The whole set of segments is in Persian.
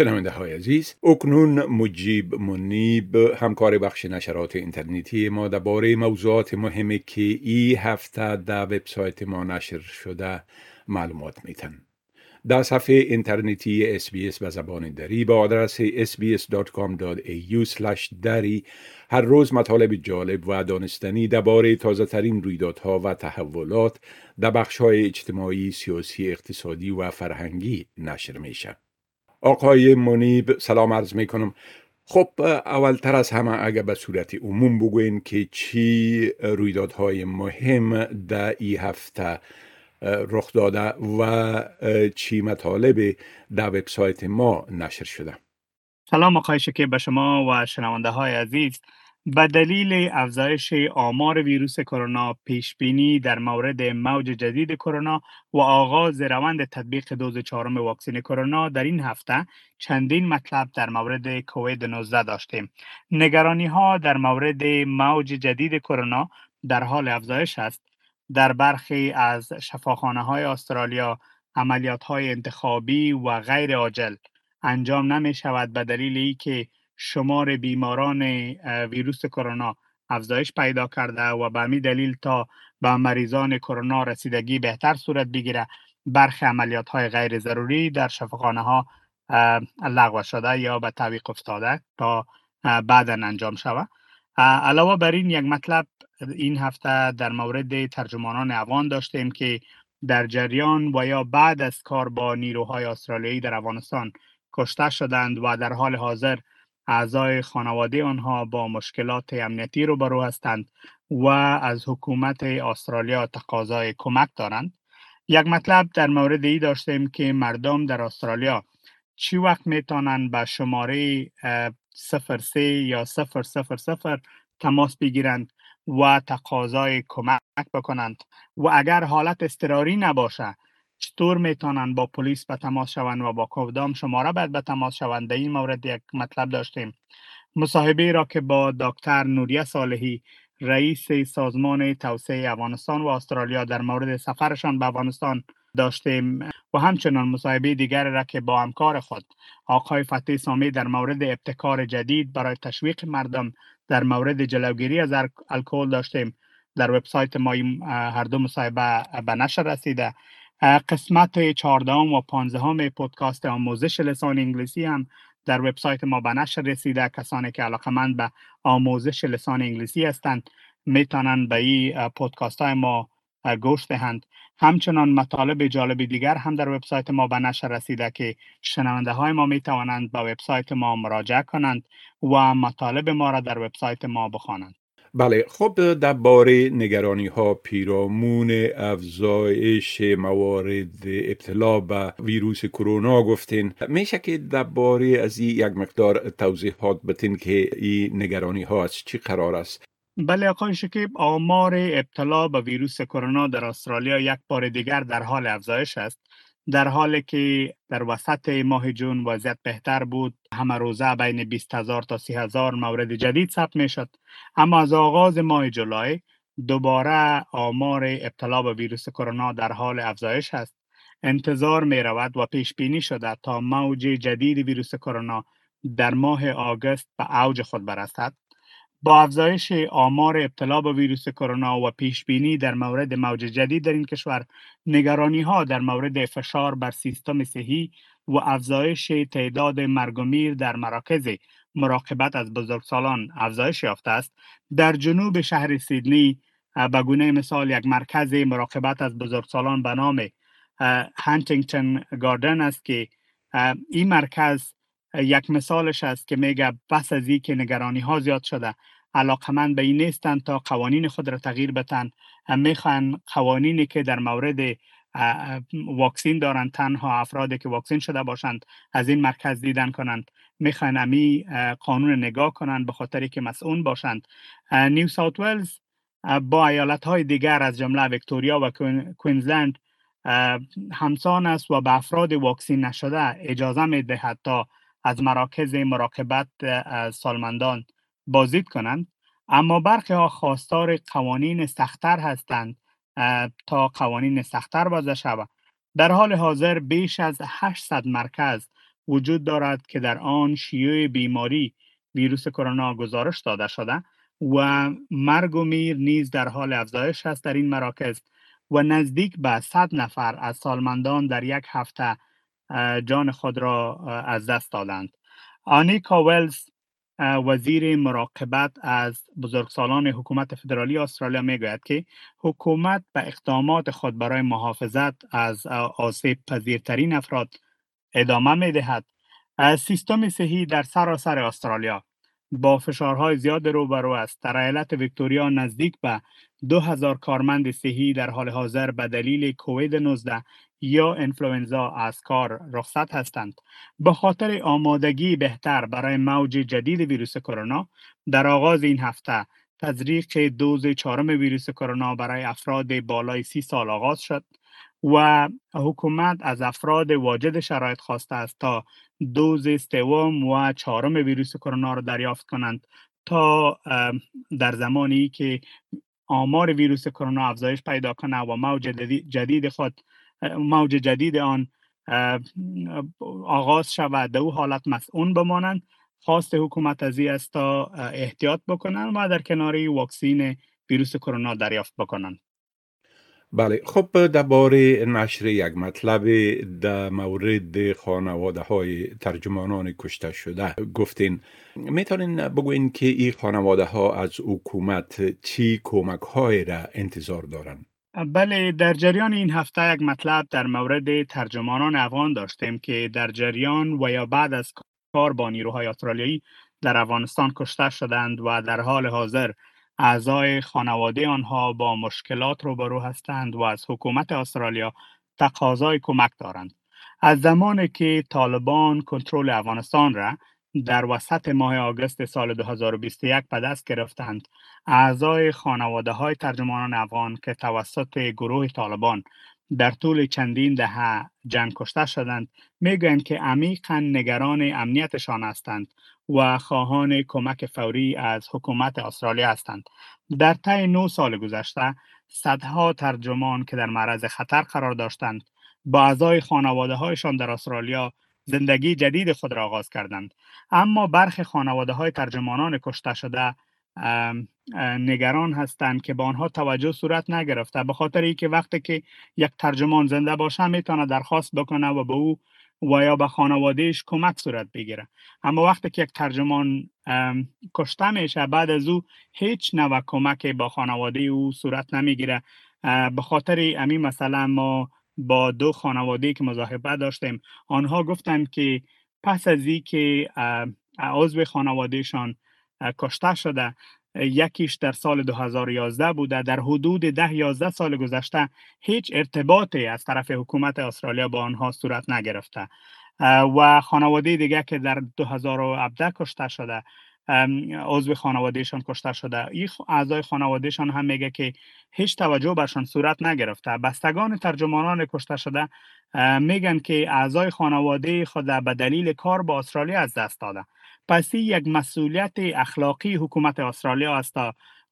شنونده های عزیز اکنون مجیب منیب همکار بخش نشرات اینترنتی ما درباره موضوعات مهمی که ای هفته در وبسایت ما نشر شده معلومات میتن در صفحه اینترنتی SBS به زبان دری با آدرس sbs.com.au دری هر روز مطالب جالب و دانستنی درباره تازه ترین رویدادها و تحولات در بخش های اجتماعی، سیاسی، اقتصادی و فرهنگی نشر میشه. آقای منیب سلام عرض می کنم خب اولتر از همه اگر به صورت عموم بگوین که چی رویدادهای مهم در ای هفته رخ داده و چی مطالب در وبسایت ما نشر شده. سلام آقای که به شما و شنونده های عزیز. به دلیل افزایش آمار ویروس کرونا پیش بینی در مورد موج جدید کرونا و آغاز روند تطبیق دوز چهارم واکسن کرونا در این هفته چندین مطلب در مورد کووید 19 داشتیم. نگرانی ها در مورد موج جدید کرونا در حال افزایش است. در برخی از شفاخانه های استرالیا عملیات های انتخابی و غیر عاجل انجام نمی شود به دلیل اینکه شمار بیماران ویروس کرونا افزایش پیدا کرده و به می دلیل تا به مریضان کرونا رسیدگی بهتر صورت بگیره. برخی عملیات های غیر ضروری در شفاخانه ها لغو شده یا به تعویق افتاده تا بعدا انجام شود علاوه بر این یک مطلب این هفته در مورد ترجمانان افغان داشتیم که در جریان و یا بعد از کار با نیروهای استرالیایی در افغانستان کشته شدند و در حال حاضر اعضای خانواده آنها با مشکلات امنیتی روبرو هستند و از حکومت استرالیا تقاضای کمک دارند. یک مطلب در مورد ای داشتیم که مردم در استرالیا چی وقت می‌تونند به شماره 03 یا 000 تماس بگیرند و تقاضای کمک بکنند. و اگر حالت اضطراری نباشه چطور می‌تونن با پلیس به تماس شوند و با کدام شماره باید به تماس شوند؟ در این مورد یک مطلب داشتیم. مصاحبه را که با دکتر نوریه صالحی رئیس سازمان توسعه افغانستان و استرالیا در مورد سفرشان به افغانستان داشتیم و همچنان مصاحبه دیگر را که با همکار خود آقای فتح سامی در مورد ابتکار جدید برای تشویق مردم در مورد جلوگیری از الکل داشتیم. در وبسایت ما هر دو مصاحبه به نشر رسیده. قسمت 14 و 15 پودکاست آموزش لسان انگلیسی هم در وبسایت ما به نشر رسیده. کسانی که علاقمند به آموزش لسان انگلیسی هستند می‌تونن به این پودکاست های ما گوش دهند. همچنان مطالب جالب دیگر هم در وبسایت ما به نشر رسیده که شنونده های ما می توانند به وبسایت ما مراجعه کنند و مطالب ما را در وبسایت ما بخوانند. بله خب در باره نگرانی ها پیرامون افزایش موارد ابتلا به ویروس کرونا گفتین. میشه که در باره از این یک مقدار توضیحات بتین که این نگرانی ها از چی قرار است؟ بله آقای شکیب آمار ابتلا به ویروس کرونا در استرالیا یک بار دیگر در حال افزایش است. در حالی که در وسط ماه جون وضعیت بهتر بود همه روزه بین 20 هزار تا 30 هزار مورد جدید ثبت می شد اما از آغاز ماه جولای دوباره آمار ابتلا به ویروس کرونا در حال افزایش است. انتظار می رود و پیش بینی شده تا موج جدید ویروس کرونا در ماه آگوست به اوج خود برسد. با افزایش آمار ابتلا به ویروس کرونا و پیش بینی در مورد موج جدید در این کشور نگرانی ها در مورد فشار بر سیستم صحی و افزایش تعداد مرگ و میر در مراکز مراقبت از بزرگسالان افزایش یافته است. در جنوب شهر سیدنی به گونه مثال یک مرکز مراقبت از بزرگسالان به نام هانتینگتون گاردن است که این مرکز یک مثالش است که میگه پس از که نگرانی ها زیاد شده علاقمند به این نیستند تا قوانین خود را تغییر بتن می‌خوان قوانینی که در مورد واکسین دارند تنها افرادی که واکسین شده باشند از این مرکز دیدن کنند. می‌خوان امی قانون نگاه کنند به خاطری که مسئول باشند. نیو ساوت ولز با ایالت های دیگر از جمله ویکتوریا و کوینزلند همسان است و به افراد واکسین نشده اجازه می‌دهد تا از مراکز مراقبت سالمندان بازدید کنند. اما برخی ها خواستار قوانین سختتر هستند تا قوانین سختتر وضع شود. در حال حاضر بیش از 800 مرکز وجود دارد که در آن شیوع بیماری ویروس کرونا گزارش داده شده و مرگ و میر نیز در حال افزایش است در این مراکز و نزدیک به 100 نفر از سالمندان در یک هفته جان خود را از دست دادند آنیکا ولز وزیر مراقبت از بزرگسالان حکومت فدرالی استرالیا می‌گوید که حکومت به اقدامات خود برای محافظت از آسیب پذیرترین افراد ادامه می دهد. سیستم صحی در سراسر استرالیا با فشارهای زیاد روبرو است. در ایالت ویکتوریا نزدیک به 2000 کارمند صحی در حال حاضر به دلیل کووید 19 یا انفلوئنزا از کار رخصت هستند. به خاطر آمادگی بهتر برای موج جدید ویروس کرونا در آغاز این هفته تزریق دوز چهارم ویروس کرونا برای افراد بالای سی سال آغاز شد و حکومت از افراد واجد شرایط خواسته است تا دوز سوم و چهارم ویروس کرونا را دریافت کنند تا در زمانی که آمار ویروس کرونا افزایش پیدا کنه و موج جدید خود موج جدید آن آغاز شود در او حالت مسئول بمانند. خواست حکومت از است تا احتیاط بکنند و در کناری واکسین ویروس کرونا دریافت بکنند. بله. خب درباره نشر یک مطلب در مورد خانواده های ترجمانان کشته شده گفتین. می‌تونین بگوین که این خانواده ها از حکومت چی کمک های را انتظار دارند بله در جریان این هفته یک مطلب در مورد ترجمانان افغان داشتیم که در جریان و یا بعد از کار با نیروهای استرالیایی در افغانستان کشته شدند و در حال حاضر اعضای خانواده آنها با مشکلات روبرو هستند و از حکومت استرالیا تقاضای کمک دارند. از زمانی که طالبان کنترل افغانستان را در وسط ماه آگوست سال 2021 به دست گرفتند. اعضای خانواده های ترجمانان افغان که توسط گروه طالبان در طول چندین دهه جنگ کشته شدند می‌گویند که عمیقا نگران امنیتشان هستند و خواهان کمک فوری از حکومت استرالیا هستند. در طی نو سال گذشته صدها ترجمان که در معرض خطر قرار داشتند با اعضای خانواده هایشان در استرالیا زندگی جدید خود را آغاز کردند. اما برخی خانواده های ترجمانان کشته شده نگران هستند که به آنها توجه صورت نگرفته. به خاطر اینکه وقتی که یک ترجمان زنده باشه می‌تونه درخواست بکنه و به او و یا به خانوادهش کمک صورت بگیره. اما وقتی که یک ترجمان کشته میشه بعد از او هیچ نوع کمک با خانواده او صورت نمی‌گیره. به خاطر امی مثلا ما با دو خانواده که مصاحبه داشتیم. آنها گفتند که پس از این که عضو خانوادهشان کشته شده یکیش در سال 2011 بوده در حدود ده 11 سال گذشته هیچ ارتباطی از طرف حکومت استرالیا با آنها صورت نگرفته. و خانواده دیگه که در 2017 کشته شده عضو خانوادهشان کشته شده. این اعضای خانوادهشان هم میگه که هیچ توجه برشان صورت نگرفته. بستگان ترجمانان کشته شده میگن که اعضای خانواده خود به دلیل کار با استرالیا از دست داده. پس یک مسئولیت اخلاقی حکومت استرالیا است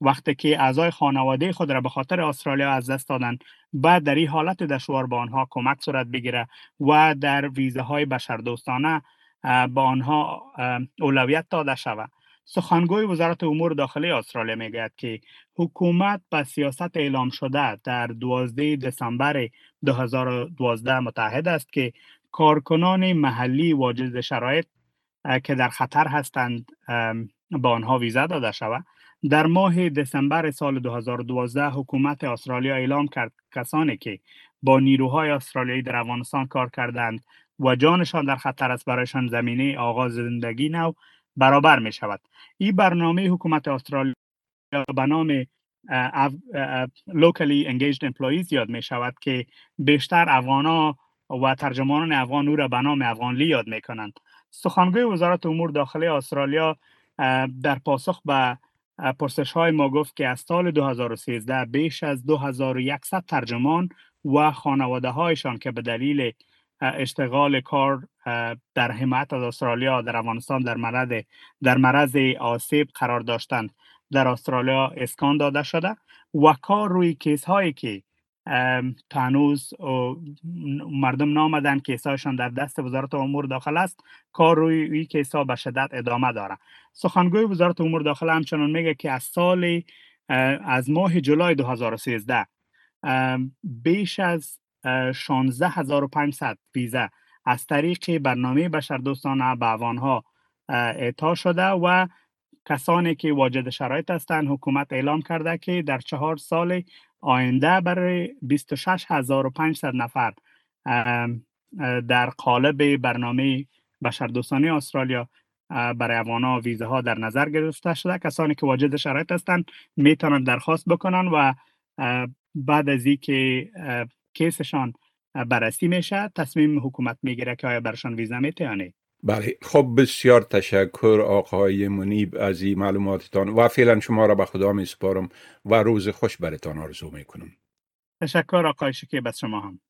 وقتی که اعضای خانواده خود را به خاطر استرالیا از دست دادن بعد در این حالت دشوار با آنها کمک صورت بگیره و در ویزه های بشردوستانه با آنها اولویت داده شود. سخنگوی وزارت امور داخلی استرالیا می‌گوید که حکومت به سیاست اعلام شده در 12 دسامبر 2012 متحد است که کارکنان محلی واجد شرایط که در خطر هستند با آنها ویزا داده شود. در ماه دسامبر سال 2012 حکومت استرالیا اعلام کرد کسانی که با نیروهای استرالیایی در افغانستان کار کردند و جانشان در خطر است برایشان زمینه آغاز زندگی نو برابر می شود این برنامه حکومت استرالیا به نام locally engaged employees یاد می شود که بیشتر افغانا و ترجمانان افغان او را به نام افغانلی یاد می کنند سخنگوی وزارت امور داخلی استرالیا در پاسخ به پرسش های ما گفت که از سال 2013 بیش از 2100 ترجمان و خانواده هایشان که به دلیل اشتغال کار در حمایت از استرالیا در افغانستان در مرض در مرض آسیب قرار داشتند. در استرالیا اسکان داده شده و کار روی کیس هایی که تانوز مردم نامدن کیسایشان در دست وزارت امور داخل است کار روی این کیسا به شدت ادامه داره سخنگوی وزارت امور داخل همچنان میگه که از سال از ماه جولای 2013 بیش از 16500 ویزا از طریق برنامه بشردوستانه به افغانها اعطا شده و کسانی که واجد شرایط هستند حکومت اعلام کرده که در چهار سال آینده برای 26500 نفر در قالب برنامه بشردوستانه استرالیا برای افغانا ویزه ها در نظر گرفته شده. کسانی که واجد شرایط هستند می‌تونن درخواست بکنن و بعد از اینکه کیسشان بررسی میشه تصمیم حکومت می‌گیره که آیا برشان ویزا یا نه بله. خب بسیار تشکر آقای منیب از این معلوماتتان و فعلا شما را به خدا می سپارم و روز خوش برتان آرزو می کنم. تشکر آقای شکیب از شما هم.